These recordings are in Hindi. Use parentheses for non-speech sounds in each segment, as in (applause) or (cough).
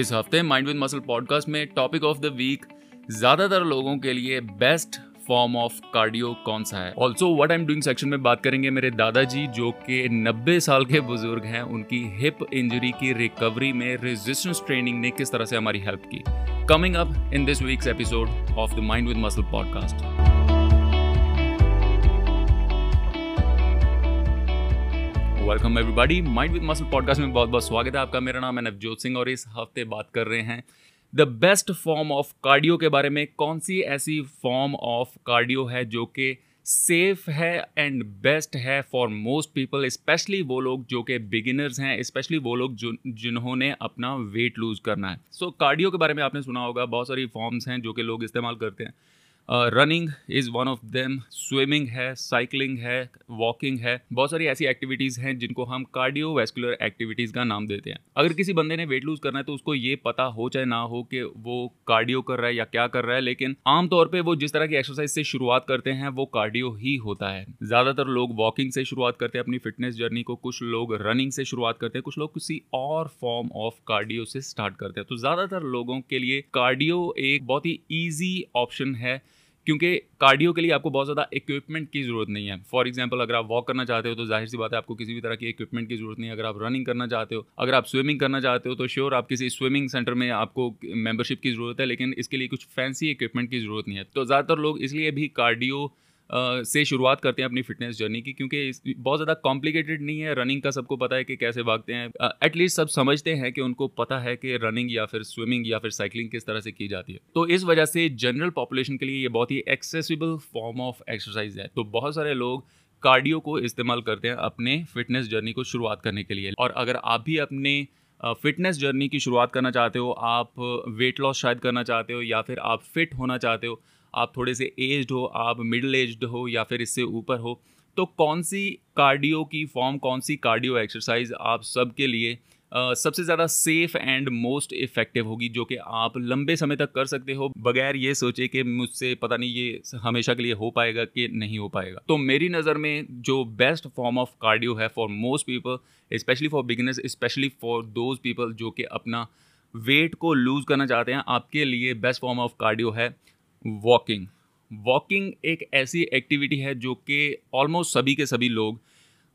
इस हफ़्ते माइंड विद मसल पॉडकास्ट में टॉपिक ऑफ़ द वीक ज़्यादातर लोगों के लिए बेस्ट फॉर्म ऑफ़ कार्डियो कौन सा है? Also what I am doing section में बात करेंगे मेरे दादाजी, जो कि 90 साल के बुज़ुर्ग हैं, उनकी हिप इंजरी की रिकवरी में रेजिस्टेंस ट्रेनिंग ने किस तरह से हमारी हेल्प की? Coming up in this week's episode of the mind with muscle podcast welcome everybody mind with muscle podcast में बहुत बहुत स्वागत है आपका। मेरा नाम है नवजोत सिंह और इस हफ़्ते बात कर रहे हैं the best form of cardio के बारे में। कौन सी ऐसी फॉर्म ऑफ़ कार्डियो है जो कि सेफ़ है एंड बेस्ट है फॉर मोस्ट पीपल स्पेशली वो लोग जो कि बिगिनर्स हैं स्पेशली वो लोग जिन्होंने अपना वेट लूज़ करना है। सो so, कार्डियो के बारे में आपने सुना होगा बहुत सारी फॉर्म्स हैं जो कि लोग इस्तेमाल करते हैं। Running is one of them swimming है साइकिलिंग है वॉकिंग है। बहुत सारी ऐसी एक्टिविटीज़ हैं जिनको हम कार्डियो वेस्कुलर एक्टिविटीज़ का नाम देते हैं। अगर किसी बंदे ने वेट लूज़ करना है तो उसको ये पता हो चाहे ना हो कि वो कार्डियो कर रहा है या क्या कर रहा है, लेकिन आमतौर पर वो जिस तरह की एक्सरसाइज से शुरुआत करते हैं, वो कार्डियो ही होता है। ज़्यादातर लोग वॉकिंग से शुरुआत करते हैं, अपनी फिटनेस जर्नी को। कुछ लोग रनिंग से शुरुआत करते हैं, कुछ लोग किसी और फॉर्म ऑफ़ कार्डियो से स्टार्ट करते हैं। तो ज़्यादातर लोगों के लिए कार्डियो एक बहुत ही ईजी ऑप्शन है। क्योंकि कार्डियो के लिए आपको बहुत ज़्यादा इक्विपमेंट की ज़रूरत नहीं है। फॉर एग्ज़ाम्पल अगर आप वॉक करना चाहते हो तो ज़ाहिर सी बात है आपको किसी भी तरह की इक्विपमेंट की ज़रूरत नहीं है। अगर आप रनिंग करना चाहते हो, अगर आप स्विमिंग करना चाहते हो तो श्योर आप किसी स्विमिंग सेंटर में आपको मेंबरशिप की ज़रूरत है, लेकिन इसके लिए कुछ फैंसी इक्विपमेंट की ज़रूरत नहीं है। तो ज़्यादातर लोग इसलिए भी कार्डियो से शुरुआत करते हैं अपनी फिटनेस जर्नी की, क्योंकि बहुत ज़्यादा कॉम्प्लिकेटेड नहीं है रनिंग का, सबको पता है कि कैसे भागते हैं। एटलीस्ट सब समझते हैं कि उनको पता है कि रनिंग या फिर स्विमिंग या फिर साइकिलिंग किस तरह से की जाती है। तो इस वजह से जनरल पॉपुलेशन के लिए ये बहुत ही एक्सेसिबल फॉर्म ऑफ़ एक्सरसाइज है। तो बहुत सारे लोग कार्डियो को इस्तेमाल करते हैं अपने फिटनेस जर्नी को शुरुआत करने के लिए। और अगर आप भी अपने फिटनेस जर्नी की शुरुआत करना चाहते हो, आप वेट लॉस शायद करना चाहते हो या फिर आप फिट होना चाहते हो आप थोड़े से एज्ड हो आप मिडिल एज्ड हो या फिर इससे ऊपर हो तो कौन सी कार्डियो की फॉर्म कौन सी कार्डियो एक्सरसाइज आप सबके लिए Uh, सबसे ज़्यादा सेफ़ एंड मोस्ट इफ़ेक्टिव होगी जो कि आप लंबे समय तक कर सकते हो बगैर ये सोचे कि मुझसे पता नहीं ये हमेशा के लिए हो पाएगा कि नहीं हो पाएगा। तो मेरी नज़र में जो बेस्ट फॉर्म ऑफ़ कार्डियो है for most people specially for beginners specially for those people जो कि अपना वेट को लूज़ करना चाहते हैं आपके लिए बेस्ट फॉर्म ऑफ़ कार्डियो है। वॉकिंग वॉकिंग एक ऐसी एक्टिविटी है जो कि ऑलमोस्ट सभी के सभी लोग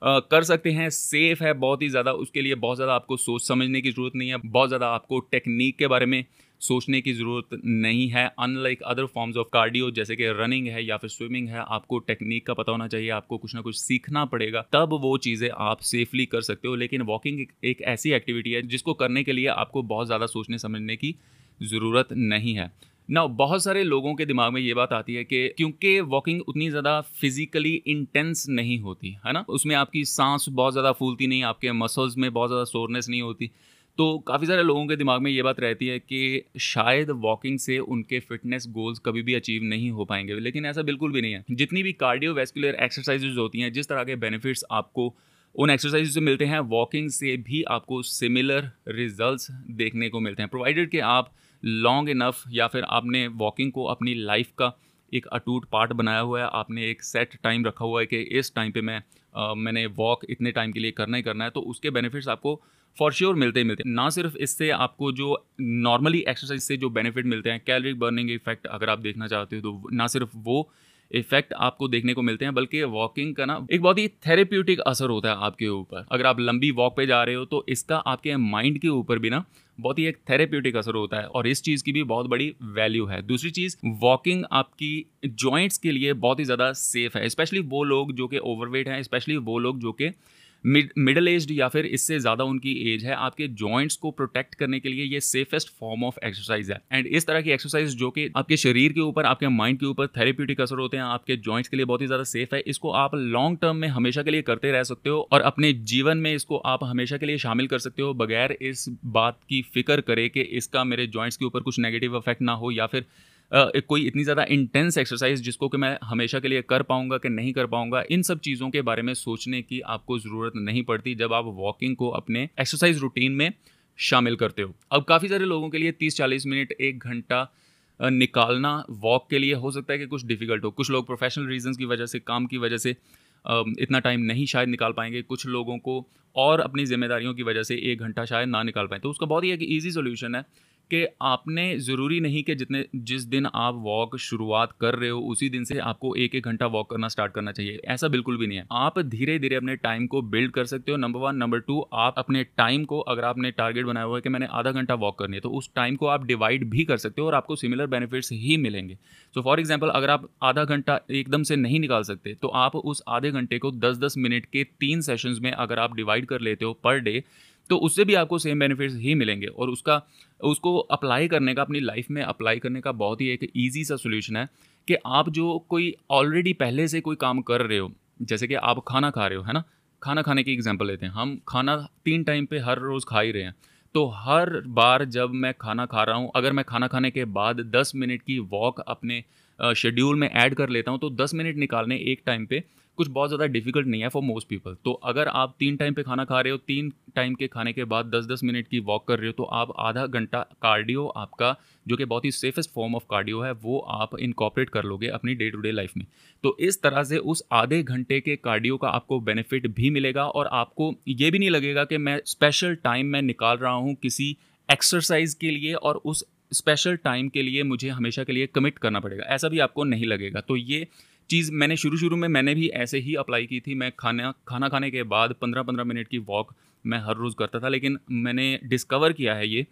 आ, कर सकते हैं। सेफ़ है बहुत ही ज़्यादा उसके लिए बहुत ज़्यादा आपको सोच समझने की ज़रूरत नहीं है। बहुत ज़्यादा आपको टेक्निक के बारे में सोचने की ज़रूरत नहीं है। Unlike other forms of cardio जैसे कि रनिंग है या फिर स्विमिंग है आपको टेक्निक का पता होना चाहिए आपको कुछ ना कुछ सीखना पड़ेगा। तब वो चीज़ें आप सेफली कर सकते हो। लेकिन वॉकिंग एक ऐसी एक्टिविटी है जिसको करने के लिए आपको बहुत ज़्यादा सोचने समझने की ज़रूरत नहीं है। ना बहुत सारे लोगों के दिमाग में ये बात आती है कि क्योंकि वॉकिंग उतनी ज़्यादा फिजिकली इंटेंस नहीं होती, है ना? उसमें आपकी सांस बहुत ज़्यादा फूलती नहीं, आपके मसल्स में बहुत ज़्यादा सोरनेस नहीं होती। तो काफ़ी सारे लोगों के दिमाग में ये बात रहती है कि शायद वॉकिंग से उनके फिटनेस गोल्स कभी भी अचीव नहीं हो पाएँगे। लेकिन ऐसा बिल्कुल भी नहीं है। जितनी भी कार्डियो वेस्कुलर एक्सरसाइजेज होती हैं, जिस तरह के बेनिफिट्स आपको उन एक्सरसाइज से मिलते हैं वॉकिंग से भी आपको सिमिलर रिजल्ट्स देखने को मिलते हैं। प्रोवाइडेड कि आप लॉन्ग इनफ या फिर आपने वॉकिंग को अपनी लाइफ का एक अटूट पार्ट बनाया हुआ है आपने एक सेट टाइम रखा हुआ है कि इस टाइम पे मैं आ, मैंने वॉक इतने टाइम के लिए करना ही करना है तो उसके बेनिफिट्स आपको फॉर श्योर मिलते ही मिलते हैं। ना सिर्फ़ इससे आपको जो नॉर्मली एक्सरसाइज से जो बेनिफिट मिलते हैं कैलरी बर्निंग इफ़ेक्ट अगर आप देखना चाहते हो तो ना सिर्फ़ वो इफ़ेक्ट आपको देखने को मिलते हैं बल्कि वॉकिंग का ना एक बहुत ही थेरेप्यूटिक असर होता है आपके ऊपर। अगर आप लंबी वॉक पे जा रहे हो तो इसका आपके माइंड के ऊपर भी ना बहुत ही एक थेरेप्यूटिक असर होता है और इस चीज़ की भी बहुत बड़ी वैल्यू है। दूसरी चीज़ वॉकिंग आपकी जॉइंट्स के लिए बहुत ही ज़्यादा सेफ़ है स्पेशली वो लोग जो कि ओवरवेट हैं स्पेशली वो लोग जो कि मिडल एज्ड या फिर इससे ज़्यादा उनकी एज है, आपके जॉइंट्स को प्रोटेक्ट करने के लिए ये सेफेस्ट फॉर्म ऑफ़ एक्सरसाइज है। एंड इस तरह की एक्सरसाइज जो कि आपके शरीर के ऊपर, आपके माइंड के ऊपर थेरेप्यूटिक असर होते हैं, आपके जॉइंट्स के लिए बहुत ही ज़्यादा सेफ़ है। इसको आप लॉन्ग टर्म में हमेशा के लिए करते रह सकते हो और अपने जीवन में इसको आप हमेशा के लिए शामिल कर सकते हो, बगैर इस बात की फ़िक्र करे कि इसका मेरे जॉइंट्स के ऊपर कुछ नेगेटिव इफ़ेक्ट ना हो या फिर कोई इतनी ज़्यादा इंटेंस एक्सरसाइज जिसको कि मैं हमेशा के लिए कर पाऊँगा कि नहीं कर पाऊँगा, इन सब चीज़ों के बारे में सोचने की आपको ज़रूरत नहीं पड़ती जब आप वॉकिंग को अपने एक्सरसाइज रूटीन में शामिल करते हो। अब काफ़ी सारे लोगों के लिए तीस चालीस मिनट, एक घंटा निकालना वॉक के लिए हो सकता है कि कुछ डिफ़िकल्ट हो। कुछ लोग प्रोफेशनल रीजंस की वजह से, काम की वजह से इतना टाइम नहीं शायद निकाल पाएँगे। कुछ लोगों को और अपनी जिम्मेदारियों की वजह से एक घंटा शायद ना निकाल पाए। तो उसका बहुत ही एक ईजी सोल्यूशन है। कि आपने ज़रूरी नहीं कि जितने, जिस दिन आप वॉक शुरुआत कर रहे हो, उसी दिन से आपको एक एक घंटा वॉक करना स्टार्ट करना चाहिए। ऐसा बिल्कुल भी नहीं है। आप धीरे धीरे अपने टाइम को बिल्ड कर सकते हो। नंबर वन नंबर टू आप अपने टाइम को, अगर आपने टारगेट बनाया हुआ है कि मैंने आधा घंटा वॉक करनी है तो उस टाइम को आप डिवाइड भी कर सकते हो और आपको सिमिलर बेनिफिट्स ही मिलेंगे। सो फॉर एग्ज़ाम्पल अगर आप आधा घंटा एकदम से नहीं निकाल सकते तो आप उस आधे घंटे को दस दस मिनट के तीन सेशंस में अगर आप डिवाइड कर लेते हो पर डे तो उससे भी आपको सेम बेनिफिट्स ही मिलेंगे और उसका उसको अप्लाई करने का, अपनी लाइफ में अप्लाई करने का बहुत ही एक ईजी सा सोल्यूशन है कि आप जो कोई ऑलरेडी पहले से कोई काम कर रहे हो, जैसे कि आप खाना खा रहे हो, है ना? खाना खाने की एग्जांपल लेते हैं। हम खाना तीन टाइम पे हर रोज़ खा ही रहे हैं। तो हर बार जब मैं खाना खा रहा हूँ, अगर मैं खाना खाने के बाद दस मिनट की वॉक अपने शेड्यूल में ऐड कर लेता हूँ तो दस मिनट निकालने एक टाइम पे कुछ बहुत ज़्यादा डिफ़िकल्ट नहीं है फॉर मोस्ट पीपल तो अगर आप तीन टाइम पे खाना खा रहे हो, तीन टाइम के खाने के बाद दस दस मिनट की वॉक कर रहे हो तो आप आधा घंटा कार्डियो आपका, जो कि बहुत ही सेफेस्ट फॉर्म ऑफ़ कार्डियो है, वो आप इनकॉपरेट कर लोगे अपनी डे टू डे लाइफ में. तो इस तरह से उस आधे घंटे के कार्डियो का आपको बेनिफिट भी मिलेगा और आपको ये भी नहीं लगेगा कि मैं स्पेशल टाइम में निकाल रहा हूँ किसी एक्सरसाइज के लिए और उस स्पेशल टाइम के लिए मुझे हमेशा के लिए कमिट करना पड़ेगा. ऐसा भी आपको नहीं लगेगा. तो ये चीज़ मैंने शुरू शुरू में मैंने भी ऐसे ही अप्लाई की थी। मैं खाना खाना खाने के बाद पंद्रह पंद्रह मिनट की वॉक मैं हर रोज़ करता था, लेकिन मैंने डिस्कवर किया है ये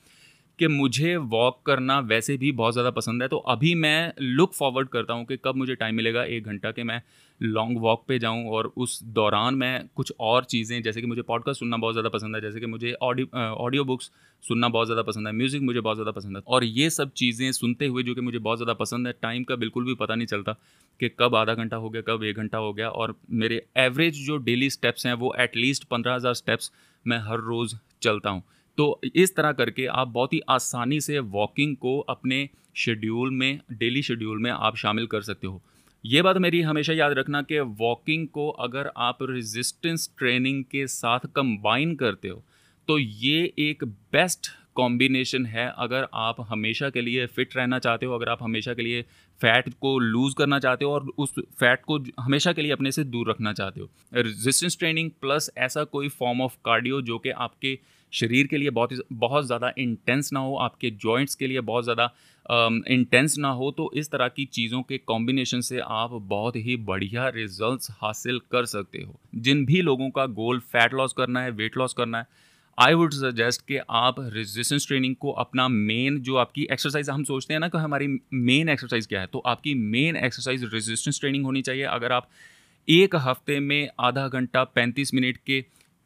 कि मुझे वॉक करना वैसे भी बहुत ज़्यादा पसंद है तो अभी मैं लुक फॉरवर्ड करता हूँ कि कब मुझे टाइम मिलेगा, एक घंटा कि मैं लॉन्ग वॉक पे जाऊँ और उस दौरान मैं कुछ और चीज़ें, जैसे कि मुझे पॉडकास्ट सुनना बहुत ज़्यादा पसंद है, जैसे कि मुझे ऑडियो बुक्स सुनना बहुत ज़्यादा पसंद है म्यूज़िक मुझे बहुत ज़्यादा पसंद है और ये सब चीज़ें सुनते हुए जो कि मुझे बहुत ज़्यादा पसंद है टाइम का बिल्कुल भी पता नहीं चलता कि कब आधा घंटा हो गया, कब एक घंटा हो गया और मेरे एवरेज जो डेली स्टेप्स हैं, वो एटलीस्ट पंद्रह हज़ार स्टेप्स मैं हर रोज़ चलता हूँ। तो इस तरह करके आप बहुत ही आसानी से वॉकिंग को अपने शेड्यूल में डेली शेड्यूल में आप शामिल कर सकते हो। ये बात मेरी हमेशा याद रखना कि वॉकिंग को अगर आप रेजिस्टेंस ट्रेनिंग के साथ कंबाइन करते हो तो ये एक बेस्ट कॉम्बिनेशन है अगर आप हमेशा के लिए फिट रहना चाहते हो, अगर आप हमेशा के लिए फैट को लूज़ करना चाहते हो और उस फैट को हमेशा के लिए अपने से दूर रखना चाहते हो। रेजिस्टेंस ट्रेनिंग प्लस ऐसा कोई फॉर्म ऑफ़ कार्डियो जो कि आपके शरीर के लिए बहुत बहुत ज़्यादा इंटेंस ना हो, आपके जॉइंट्स के लिए बहुत ज़्यादा इंटेंस ना हो तो इस तरह की चीज़ों के कॉम्बिनेशन से आप बहुत ही बढ़िया रिजल्ट्स हासिल कर सकते हो। जिन भी लोगों का गोल फैट लॉस करना है वेट लॉस करना है आई वुड सजेस्ट कि आप रेजिस्टेंस ट्रेनिंग को अपना मेन जो आपकी एक्सरसाइज हम सोचते हैं ना कि हमारी मेन एक्सरसाइज क्या है तो आपकी मेन एक्सरसाइज रेजिस्टेंस ट्रेनिंग होनी चाहिए। अगर आप एक हफ़्ते में आधा घंटा पैंतीस मिनट के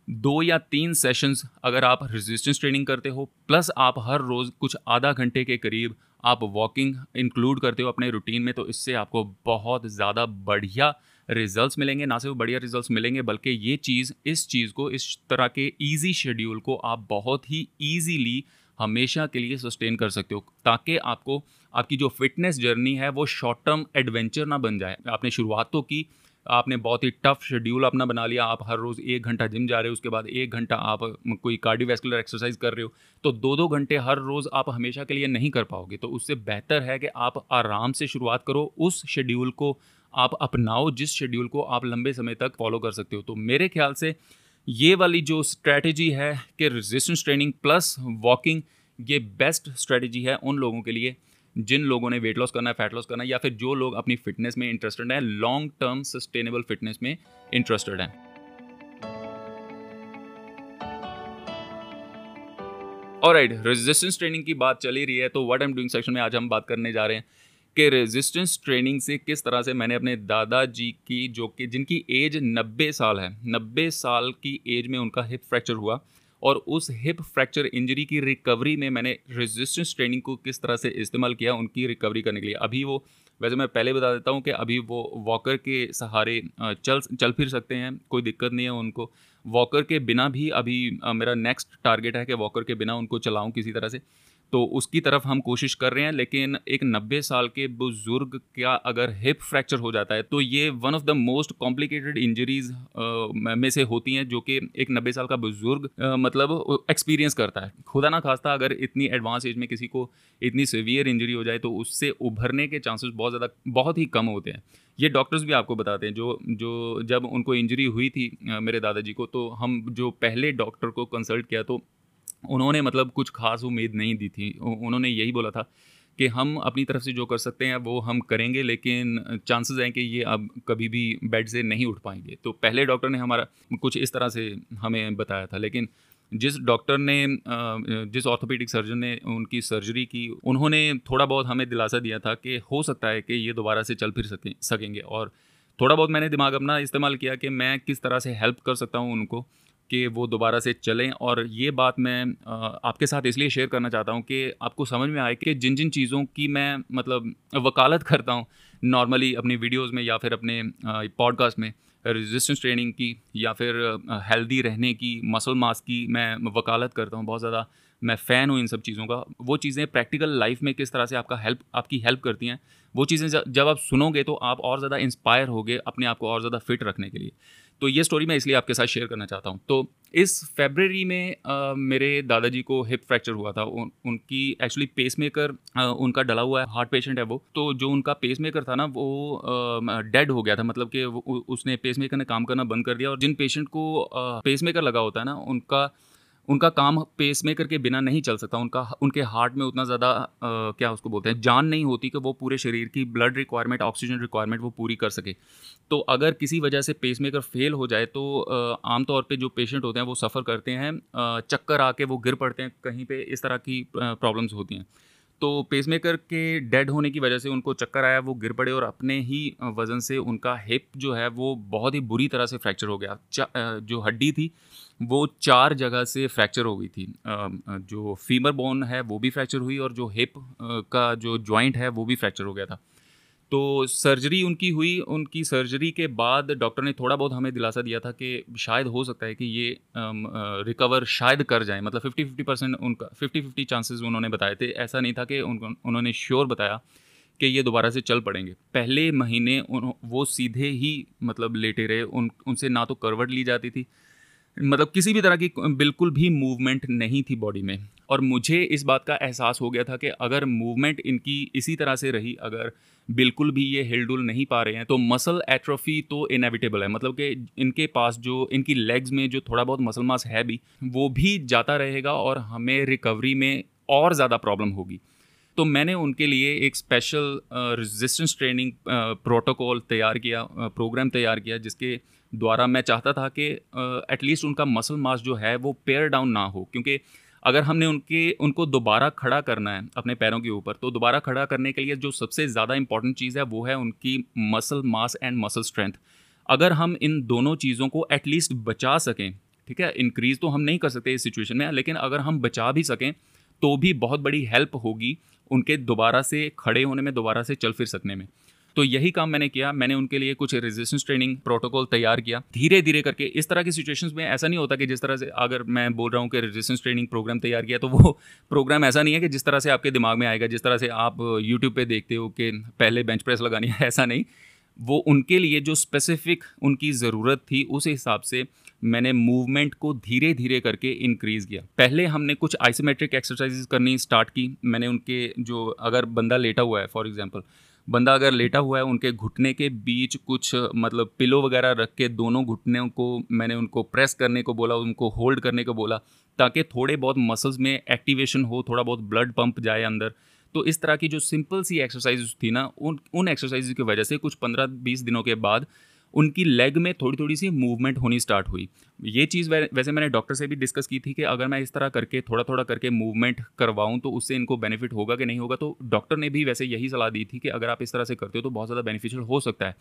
दो या तीन सेशंस अगर आप रेजिस्टेंस ट्रेनिंग करते हो प्लस आप हर रोज़ कुछ आधा घंटे के करीब आप वॉकिंग इंक्लूड करते हो अपने रूटीन में तो इससे आपको बहुत ज़्यादा बढ़िया रिजल्ट्स मिलेंगे। ना सिर्फ़ बढ़िया रिजल्ट्स मिलेंगे, बल्कि ये चीज़, इस चीज़ को, इस तरह के ईजी शेड्यूल को आप बहुत ही ईजीली हमेशा के लिए सस्टेन कर सकते हो, ताकि आपको, आपकी जो फिटनेस जर्नी है, वो शॉर्ट टर्म एडवेंचर ना बन जाए। आपने शुरुआत तो की आपने बहुत ही टफ शेड्यूल अपना बना लिया। आप हर रोज़ एक घंटा जिम जा रहे हो, उसके बाद एक घंटा आप कोई कार्डियोवैस्कुलर एक्सरसाइज कर रहे हो तो दो दो घंटे हर रोज़ आप हमेशा के लिए नहीं कर पाओगे। तो उससे बेहतर है कि आप आराम से शुरुआत करो, उस शेड्यूल को आप अपनाओ, जिस शेड्यूल को आप लंबे समय तक फॉलो कर सकते हो। तो मेरे ख्याल से ये वाली जो स्ट्रैटेजी है कि रेजिस्टेंस ट्रेनिंग प्लस वॉकिंग ये बेस्ट स्ट्रैटेजी है उन लोगों के लिए। जिन लोगों ने वेट लॉस करना है फैट लॉस करना है, या फिर जो लोग अपनी फिटनेस में इंटरेस्टेड हैं लॉन्ग टर्म सस्टेनेबल फिटनेस में इंटरेस्टेड हैं। और राइट रेजिस्टेंस ट्रेनिंग की बात चली रही है तो व्हाट एम डूइंग सेक्शन में आज हम बात करने जा रहे हैं कि रेजिस्टेंस ट्रेनिंग से किस तरह से मैंने अपने दादाजी की, जो कि, जिनकी एज 90 साल है 90 साल की एज में उनका हिप फ्रैक्चर हुआ और उस हिप फ्रैक्चर इंजरी की रिकवरी में मैंने रेजिस्टेंस ट्रेनिंग को किस तरह से इस्तेमाल किया, उनकी रिकवरी करने के लिए। अभी वो, वैसे मैं पहले बता देता हूँ कि अभी वो वॉकर के सहारे चल चल फिर सकते हैं, कोई दिक्कत नहीं है उनको। वॉकर के बिना भी अभी मेरा नेक्स्ट टारगेट है कि वॉकर के बिना उनको चलाऊँ किसी तरह से। तो उसकी तरफ़ हम कोशिश कर रहे हैं, लेकिन एक नब्बे साल के बुज़ुर्ग का अगर हिप फ्रैक्चर हो जाता है तो ये one of the most complicated injuries में से होती हैं, जो कि एक नब्बे साल का बुज़ुर्ग मतलब एक्सपीरियंस करता है। खुदा ना खास्ता, अगर इतनी एडवांस एज में किसी को इतनी सीवियर इंजरी हो जाए तो उससे उभरने के चांसेस बहुत ज़्यादा, बहुत ही कम होते हैं। ये डॉक्टर्स भी आपको बताते हैं, जो जो जब उनको इंजरी हुई थी मेरे दादाजी को तो हम जो पहले डॉक्टर को कंसल्ट किया तो उन्होंने मतलब कुछ खास उम्मीद नहीं दी थी। उन्होंने यही बोला था कि हम अपनी तरफ़ से जो कर सकते हैं, वो हम करेंगे, लेकिन चांसेस हैं कि ये अब कभी भी बेड से नहीं उठ पाएँगे। तो पहले डॉक्टर ने हमारा कुछ इस तरह से हमें बताया था, लेकिन जिस डॉक्टर ने जिस ऑर्थोपेडिक सर्जन ने उनकी सर्जरी की, उन्होंने थोड़ा बहुत हमें दिलासा दिया था कि हो सकता है कि ये दोबारा से चल फिर सकें, सकेंगे। और थोड़ा बहुत मैंने दिमाग अपना इस्तेमाल किया कि मैं किस तरह से हेल्प कर सकता हूँ उनको। कि वो दोबारा से चलें। और ये बात मैं आपके साथ इसलिए शेयर करना चाहता हूँ कि आपको समझ में आए कि जिन जिन चीज़ों की मैं मतलब वकालत करता हूँ नॉर्मली अपनी वीडियोस में या फिर अपने पॉडकास्ट में रेजिस्टेंस ट्रेनिंग की या फिर हेल्दी रहने की मसल मास की मैं वकालत करता हूँ बहुत ज़्यादा। मैं फ़ैन हूँ इन सब चीज़ों का। वो चीज़ें प्रैक्टिकल लाइफ में किस तरह से आपका हेल्प आपकी हेल्प करती हैं, वो चीज़ें जब आप सुनोगे तो आप और ज़्यादा इंस्पायर होगे अपने आप को और ज़्यादा फिट रखने के लिए। तो ये स्टोरी मैं इसलिए आपके साथ शेयर करना चाहता हूँ। तो इस फेबररी में आ, मेरे दादाजी को हिप फ्रैक्चर हुआ था। उन, उनकी एक्चुअली पेस मेकर उनका डला हुआ है हार्ट पेशेंट है वो। तो जो उनका पेस मेकर था ना वो डेड हो गया था। मतलब कि उसने पेस मेकर ने काम करना बंद कर दिया। और जिन पेशेंट को पेस मेकर लगा होता है ना उनका उनका काम पेस मेकर के बिना नहीं चल सकता। उनका, उनके हार्ट में उतना ज़्यादा क्या उसको बोलते हैं, जान नहीं होती कि वो पूरे शरीर की ब्लड रिक्वायरमेंट ऑक्सीजन रिक्वायरमेंट वो पूरी कर सके। तो अगर किसी वजह से पेस मेकर फेल हो जाए तो आमतौर पे जो पेशेंट होते हैं, वो सफ़र करते हैं चक्कर आके वो गिर पड़ते हैं, कहीं पर इस तरह की प्रॉब्लम्स होती हैं। तो पेसमेकर के डेड होने की वजह से उनको चक्कर आया, वो गिर पड़े और अपने ही वज़न से उनका हिप जो है, वो बहुत ही बुरी तरह से फ्रैक्चर हो गया। जो हड्डी थी, वो चार जगह से फ्रैक्चर हो गई थी। जो फीमर बोन है, वो भी फ्रैक्चर हुई और जो हिप का जो जॉइंट है, वो भी फ्रैक्चर हो गया था। तो सर्जरी उनकी हुई। उनकी सर्जरी के बाद डॉक्टर ने थोड़ा बहुत हमें दिलासा दिया था कि शायद हो सकता है कि ये रिकवर शायद कर जाए। मतलब फिफ्टी फिफ्टी परसेंट उनका फिफ्टी फिफ्टी चांसेस उन्होंने बताए थे। ऐसा नहीं था कि उनको उन्होंने श्योर बताया कि ये दोबारा से चल पड़ेंगे। पहले महीने उन वो सीधे ही मतलब लेटे रहे। उन, उनसे ना तो करवट ली जाती थी मतलब किसी भी तरह की बिल्कुल भी मूवमेंट नहीं थी बॉडी में। और मुझे इस बात का एहसास हो गया था कि अगर मूवमेंट इनकी इसी तरह से रही, अगर बिल्कुल भी ये हिलडुल नहीं पा रहे हैं तो मसल एट्रोफी तो इनएविटेबल है। मतलब कि इनके पास जो, इनकी लेग्स में जो थोड़ा बहुत मसल मास है भी, वो भी जाता रहेगा और हमें रिकवरी में और ज़्यादा प्रॉब्लम होगी। तो मैंने उनके लिए एक स्पेशल रेजिस्टेंस ट्रेनिंग प्रोटोकॉल तैयार किया प्रोग्राम तैयार किया, जिसके द्वारा मैं चाहता था कि एटलीस्ट उनका मसल मास जो है वो पेयर डाउन ना हो। क्योंकि अगर हमने उनके, उनको दोबारा खड़ा करना है अपने पैरों के ऊपर तो दोबारा खड़ा करने के लिए जो सबसे ज़्यादा इंपॉर्टेंट चीज़ है वो है उनकी muscle mass and muscle strength अगर हम इन दोनों चीज़ों को एटलीस्ट बचा सकें, ठीक है? इंक्रीज़ तो हम नहीं कर सकते इस सिचुएशन में, लेकिन अगर हम बचा भी सकें तो भी बहुत बड़ी हेल्प होगी उनके दोबारा से खड़े होने में, दोबारा से चल फिर सकने में। तो यही काम मैंने किया। मैंने उनके लिए कुछ रेजिस्टेंस ट्रेनिंग प्रोटोकॉल तैयार किया। धीरे धीरे करके इस तरह की सिचुएशंस में ऐसा नहीं होता कि जिस तरह से अगर मैं बोल रहा हूँ कि रेजिस्टेंस ट्रेनिंग प्रोग्राम तैयार किया तो वो प्रोग्राम ऐसा नहीं है कि जिस तरह से आपके दिमाग में आएगा, जिस तरह से आप यूट्यूब पर देखते हो कि पहले बेंच प्रेस लगानी है, ऐसा नहीं। वो उनके लिए जो स्पेसिफिक उनकी ज़रूरत थी, उस हिसाब से मैंने मूवमेंट को धीरे धीरे करके इंक्रीज़ किया। पहले हमने कुछ आइसोमेट्रिक एक्सरसाइजेज करनी स्टार्ट की। मैंने उनके जो अगर बंदा लेटा हुआ है फॉर एग्जांपल बंदा अगर लेटा हुआ है उनके घुटने के बीच कुछ मतलब पिलो वगैरह रख के दोनों घुटने को मैंने उनको प्रेस करने को बोला, उनको होल्ड करने को बोला, ताकि थोड़े बहुत मसल्स में एक्टिवेशन हो, थोड़ा बहुत ब्लड पंप जाए अंदर। तो इस तरह की जो सिंपल सी एक्सरसाइज थी ना, उन उन एक्सरसाइज की वजह से कुछ पंद्रह बीस दिनों के बाद उनकी लेग में थोड़ी थोड़ी सी मूवमेंट होनी स्टार्ट हुई। ये चीज़ वैसे मैंने डॉक्टर से भी डिस्कस की थी कि अगर मैं इस तरह करके थोड़ा थोड़ा करके मूवमेंट करवाऊँ तो उससे इनको बेनिफिट होगा कि नहीं होगा? तो डॉक्टर ने भी वैसे यही सलाह दी थी कि अगर आप इस तरह से करते हो तो बहुत ज़्यादा बेनिफिशियल हो सकता है।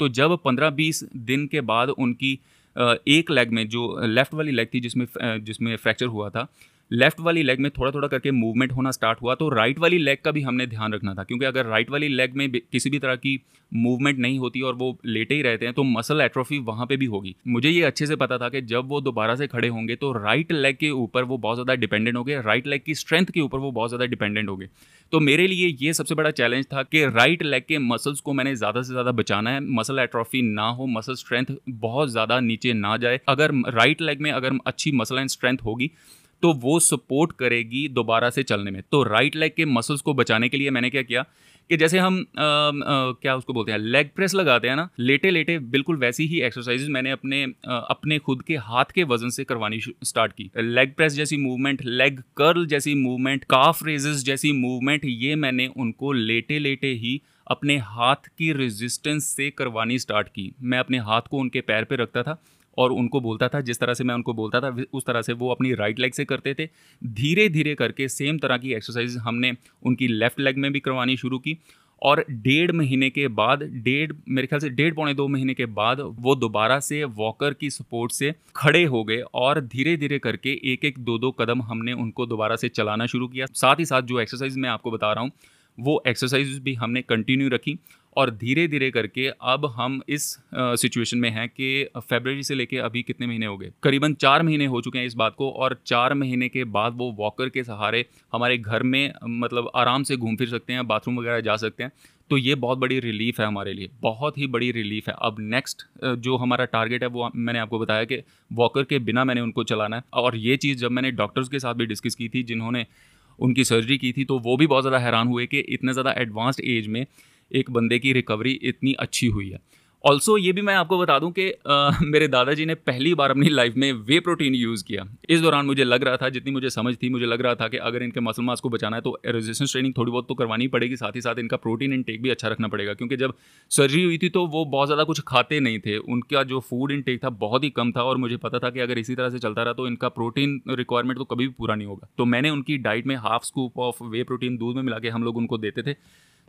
तो जब पंद्रह बीस दिन के बाद उनकी एक लेग में जो लेफ़्ट वाली लेग थी जिसमें जिसमें फ्रैक्चर हुआ था लेफ़्ट वाली लेग में थोड़ा थोड़ा करके मूवमेंट होना स्टार्ट हुआ तो राइट वाली लेग का भी हमने ध्यान रखना था, क्योंकि अगर राइट वाली लेग में किसी भी तरह की मूवमेंट नहीं होती और वो लेटे ही रहते हैं तो मसल एट्रोफी वहाँ पे भी होगी। मुझे ये अच्छे से पता था कि जब वो दोबारा से खड़े होंगे तो राइट लेग के ऊपर वो बहुत ज़्यादा डिपेंडेंट हो गए राइट लेग की स्ट्रेंथ के ऊपर वो बहुत ज़्यादा डिपेंडेंट हो गए तो मेरे लिए ये सबसे बड़ा चैलेंज था कि राइट लेग के मसल्स को मैंने ज़्यादा से ज़्यादा बचाना है मसल एट्रॉफी ना हो मसल स्ट्रेंथ बहुत ज़्यादा नीचे ना जाए। अगर राइट लेग में अगर अच्छी मसल एंड स्ट्रेंथ होगी तो वो सपोर्ट करेगी दोबारा से चलने में। तो राइट लेग के मसल्स को बचाने के लिए मैंने क्या किया कि जैसे हम आ, आ, क्या उसको बोलते हैं लेग प्रेस लगाते हैं ना लेटे लेटे बिल्कुल वैसी ही एक्सरसाइज मैंने अपने आ, अपने खुद के हाथ के वज़न से करवानी स्टार्ट की। लेग प्रेस जैसी मूवमेंट लेग कर्ल जैसी मूवमेंट काफ रेजेस जैसी मूवमेंट ये मैंने उनको लेटे लेटे ही अपने हाथ की रेजिस्टेंस से करवानी स्टार्ट की। मैं अपने हाथ को उनके पैर पे रखता था और उनको बोलता था, जिस तरह से मैं उनको बोलता था, उस तरह से वो अपनी राइट लेग से करते थे। धीरे धीरे करके सेम तरह की एक्सरसाइज हमने उनकी लेफ़्ट लेग में भी करवानी शुरू की और डेढ़ महीने के बाद, डेढ़, मेरे ख्याल से डेढ़ पौने दो महीने के बाद वो दोबारा से वॉकर की सपोर्ट से खड़े हो गए और धीरे धीरे करके एक एक दो दो कदम हमने उनको दोबारा से चलाना शुरू किया। साथ ही साथ जो एक्सरसाइज मैं आपको बता रहा हूँ, वो एक्सरसाइज भी हमने कंटिन्यू रखी और धीरे धीरे करके अब हम इस सिचुएशन में हैं कि फेबररी से लेके अभी कितने महीने हो गए? करीबन चार महीने हो चुके हैं इस बात को और चार महीने के बाद वो वॉकर के सहारे हमारे घर में मतलब आराम से घूम फिर सकते हैं बाथरूम वगैरह जा सकते हैं। तो ये बहुत बड़ी रिलीफ है हमारे लिए, बहुत ही बड़ी रिलीफ है। अब नेक्स्ट जो हमारा टारगेट है वो मैंने आपको बताया कि वॉकर के बिना मैंने उनको चलाना है। और ये चीज़ जब मैंने डॉक्टर्स के साथ भी डिस्कस की थी, जिन्होंने उनकी सर्जरी की थी तो वो भी बहुत ज़्यादा हैरान हुए कि इतने ज़्यादा एडवांस्ड एज में एक बंदे की रिकवरी इतनी अच्छी हुई है। ऑल्सो ये भी मैं आपको बता दूँ कि आ, मेरे दादाजी ने पहली बार अपनी लाइफ में वे प्रोटीन यूज़ किया। इस दौरान मुझे लग रहा था जितनी मुझे समझ थी मुझे लग रहा था कि अगर इनके मसल मास को बचाना है तो रेजिस्टेंस ट्रेनिंग थोड़ी बहुत तो करवानी पड़ेगी साथ ही साथ इनका प्रोटीन इनटेक भी अच्छा रखना पड़ेगा क्योंकि जब सर्जरी हुई थी तो वो बहुत ज़्यादा कुछ खाते नहीं थे। उनका जो फ़ूड इनटेक था बहुत ही कम था और मुझे पता था कि अगर इसी तरह से चलता रहा तो इनका प्रोटीन रिक्वायरमेंट तो कभी भी पूरा नहीं होगा। तो मैंने उनकी डाइट में half scoop of whey protein दूध में मिला के हम लोग उनको देते थे।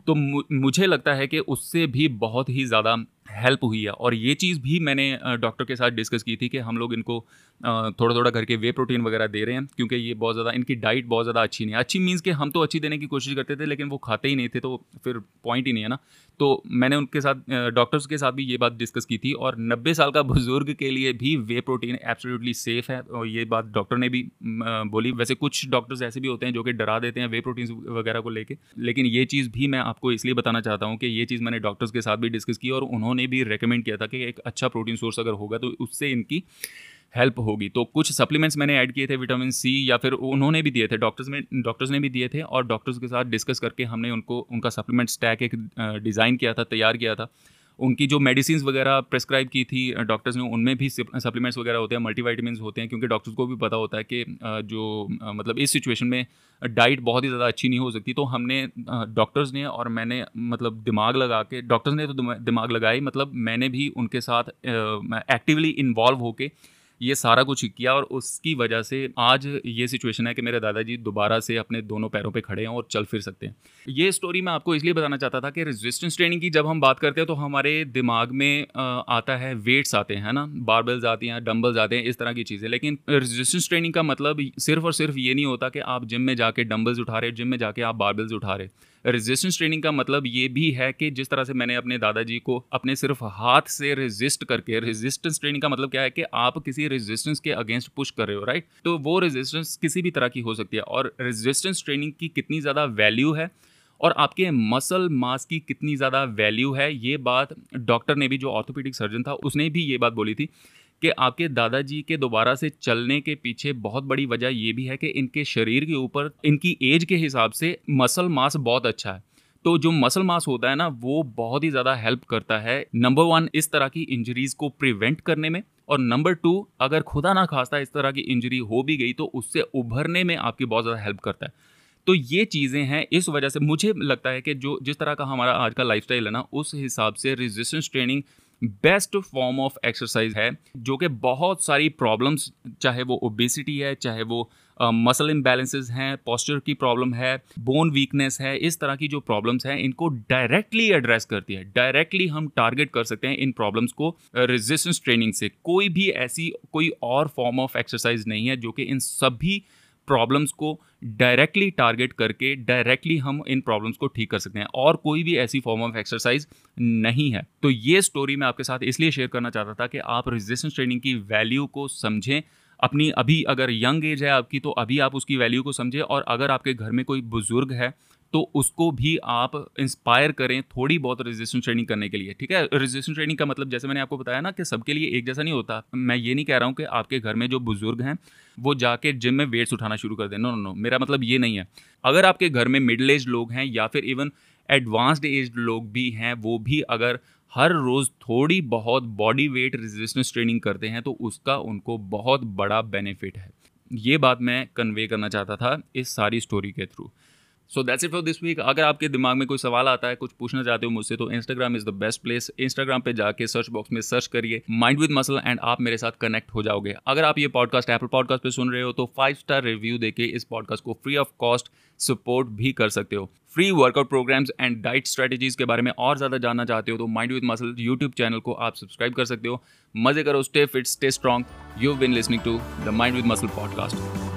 तो मुझे लगता है कि उससे भी बहुत ही ज़्यादा हेल्प हुई है। और ये चीज़ भी मैंने डॉक्टर के साथ डिस्कस की थी कि हम लोग इनको थोड़ा थोड़ा करके वे प्रोटीन वगैरह दे रहे हैं, क्योंकि ये बहुत ज़्यादा, इनकी डाइट बहुत ज़्यादा अच्छी नहीं है। अच्छी मीन्स कि हम तो अच्छी देने की कोशिश करते थे, लेकिन वो खाते ही नहीं थे तो फिर पॉइंट ही नहीं है ना। तो मैंने उनके साथ डॉक्टर्स के साथ भी ये बात डिस्कस की थी, और नब्बे साल का (laughs) बुज़ुर्ग के लिए भी वे प्रोटीन एब्सोल्युटली सेफ़ है, और ये बात डॉक्टर ने भी बोली। वैसे कुछ डॉक्टर्स ऐसे भी होते हैं जो कि डरा देते हैं वे प्रोटीन वगैरह को लेकर लेकिन ये चीज़ भी मैं आपको इसलिए बताना चाहता हूँ कि ये चीज़ मैंने डॉक्टर्स के साथ भी डिस्कस की, और उन्होंने भी रिकमेंड किया था कि एक अच्छा प्रोटीन सोर्स अगर होगा तो उससे इनकी हेल्प होगी। तो कुछ सप्लीमेंट्स मैंने ऐड किए थे विटामिन सी या फिर उन्होंने भी दिए थे डॉक्टर्स में डॉक्टर्स ने भी दिए थे और डॉक्टर्स के साथ डिस्कस करके हमने उनको, उनका सप्लीमेंट स्टैक एक डिज़ाइन किया था, तैयार किया था। उनकी जो मेडिसिन वगैरह प्रेस्क्राइब की थी डॉक्टर्स ने, उनमें भी सप्लीमेंट्स वगैरह होते हैं मल्टीवाइटमिन होते हैं, क्योंकि डॉक्टर्स को भी पता होता है कि जो मतलब इस सिचुएशन में डाइट बहुत ही ज़्यादा अच्छी नहीं हो सकती। तो हमने डॉक्टर्स ने और मैंने मतलब दिमाग लगा के, डॉक्टर्स ने तो दिमाग लगाई मतलब मैंने भी उनके साथ एक्टिवली इन्वॉल्व होके ये सारा कुछ किया और उसकी वजह से आज ये सिचुएशन है कि मेरे दादाजी दोबारा से अपने दोनों पैरों पे खड़े हैं और चल फिर सकते हैं। ये स्टोरी मैं आपको इसलिए बताना चाहता था कि रेजिस्टेंस ट्रेनिंग की जब हम बात करते हैं तो हमारे दिमाग में आता है वेट्स आते हैं ना? बारबल्स आती हैं डम्बल्स आते हैं, इस तरह की चीज़ें। लेकिन रेजिस्टेंस ट्रेनिंग का मतलब सिर्फ़ और सिर्फ़ ये नहीं होता कि आप जिम में जाके डम्बल्स उठा रहे जिम में जाके आप बारबल्स उठा रहे। रेजिस्टेंस ट्रेनिंग का मतलब ये भी है कि जिस तरह से मैंने अपने दादाजी को अपने सिर्फ़ हाथ से रेजिस्ट करके रेजिस्टेंस ट्रेनिंग का मतलब क्या है कि आप किसी रेजिस्टेंस के अगेंस्ट पुश कर रहे हो राइट तो वो रेजिस्टेंस किसी भी तरह की हो सकती है और रेजिस्टेंस ट्रेनिंग की कितनी ज़्यादा वैल्यू है और आपके मसल मास की कितनी ज़्यादा वैल्यू है, ये बात डॉक्टर ने भी, जो ऑर्थोपेडिक सर्जन था, उसने भी ये बात बोली थी कि आपके दादाजी के दोबारा से चलने के पीछे बहुत बड़ी वजह ये भी है कि इनके शरीर के ऊपर, इनकी एज के हिसाब से मसल मास बहुत अच्छा है। तो जो मसल मास होता है ना, वो बहुत ही ज़्यादा हेल्प करता है। नंबर वन इस तरह की इंजरीज को प्रिवेंट करने में और नंबर टू अगर खुदा ना खास्ता इस तरह की इंजरी हो भी गई तो उससे उभरने में आपकी बहुत ज़्यादा हेल्प करता है। तो ये चीज़ें हैं, इस वजह से मुझे लगता है कि जो, जिस तरह का हमारा आज का लाइफ है ना, उस हिसाब से resistance training best form of exercise है, जो कि बहुत सारी प्रॉब्लम्स, चाहे वो ओबेसिटी है, चाहे वो मसल इम्बैलेंसेज हैं पॉस्चर की प्रॉब्लम है बोन वीकनेस है, इस तरह की जो प्रॉब्लम्स हैं, इनको डायरेक्टली एड्रेस करती है। डायरेक्टली हम टारगेट कर सकते हैं इन प्रॉब्लम्स को रेजिस्टेंस ट्रेनिंग से। कोई भी ऐसी, कोई और फॉर्म ऑफ़ एक्सरसाइज नहीं है, जो कि इन सभी प्रॉब्लम्स को डायरेक्टली टारगेट करके डायरेक्टली हम इन प्रॉब्लम्स को ठीक कर सकते हैं। और कोई भी ऐसी फॉर्म ऑफ़ एक्सरसाइज नहीं है। तो ये स्टोरी मैं आपके साथ इसलिए शेयर करना चाहता था कि आप रेजिस्टेंस ट्रेनिंग की वैल्यू को समझें। अपनी अभी अगर यंग एज है आपकी तो अभी आप उसकी वैल्यू को समझें। और अगर आपके घर में कोई बुज़ुर्ग है तो उसको भी आप इंस्पायर करें थोड़ी बहुत रेजिस्टेंस ट्रेनिंग करने के लिए, ठीक है? रेजिस्टेंस ट्रेनिंग का मतलब जैसे मैंने आपको बताया ना कि सबके लिए एक जैसा नहीं होता। मैं ये नहीं कह रहा हूँ कि आपके घर में जो बुज़ुर्ग हैं, वो जाके जिम में वेट्स उठाना शुरू कर दें। नो नो नो मेरा मतलब ये नहीं है। अगर आपके घर में मिडिल एज लोग हैं या फिर इवन एडवांस्ड एज लोग भी हैं, वो भी अगर हर रोज़ थोड़ी बहुत बॉडी वेट रेजिस्टेंस ट्रेनिंग करते हैं तो उसका उनको बहुत बड़ा बेनिफिट है। ये बात मैं कन्वे करना चाहता था इस सारी स्टोरी के through so that's it for this week अगर आपके दिमाग में कोई सवाल आता है, कुछ पूछना चाहते हो मुझसे तो Instagram is the best place Instagram पे जाके सर्च बॉक्स में सर्च करिए माइंड विद मसल एंड आप मेरे साथ कनेक्ट हो जाओगे। अगर आप ये पॉडकास्ट एप्पल पॉडकास्ट पे सुन रहे हो तो फाइव स्टार रिव्यू देके इस पॉडकास्ट को फ्री ऑफ़ कॉस्ट सपोर्ट भी कर सकते हो। Free workout programs and diet strategies के बारे में और ज़्यादा जानना चाहते हो तो mind with muscle YouTube channel को आप सब्सक्राइब कर सकते हो। मज़े करो stay fit stay strong you been listening to the mind with muscle podcast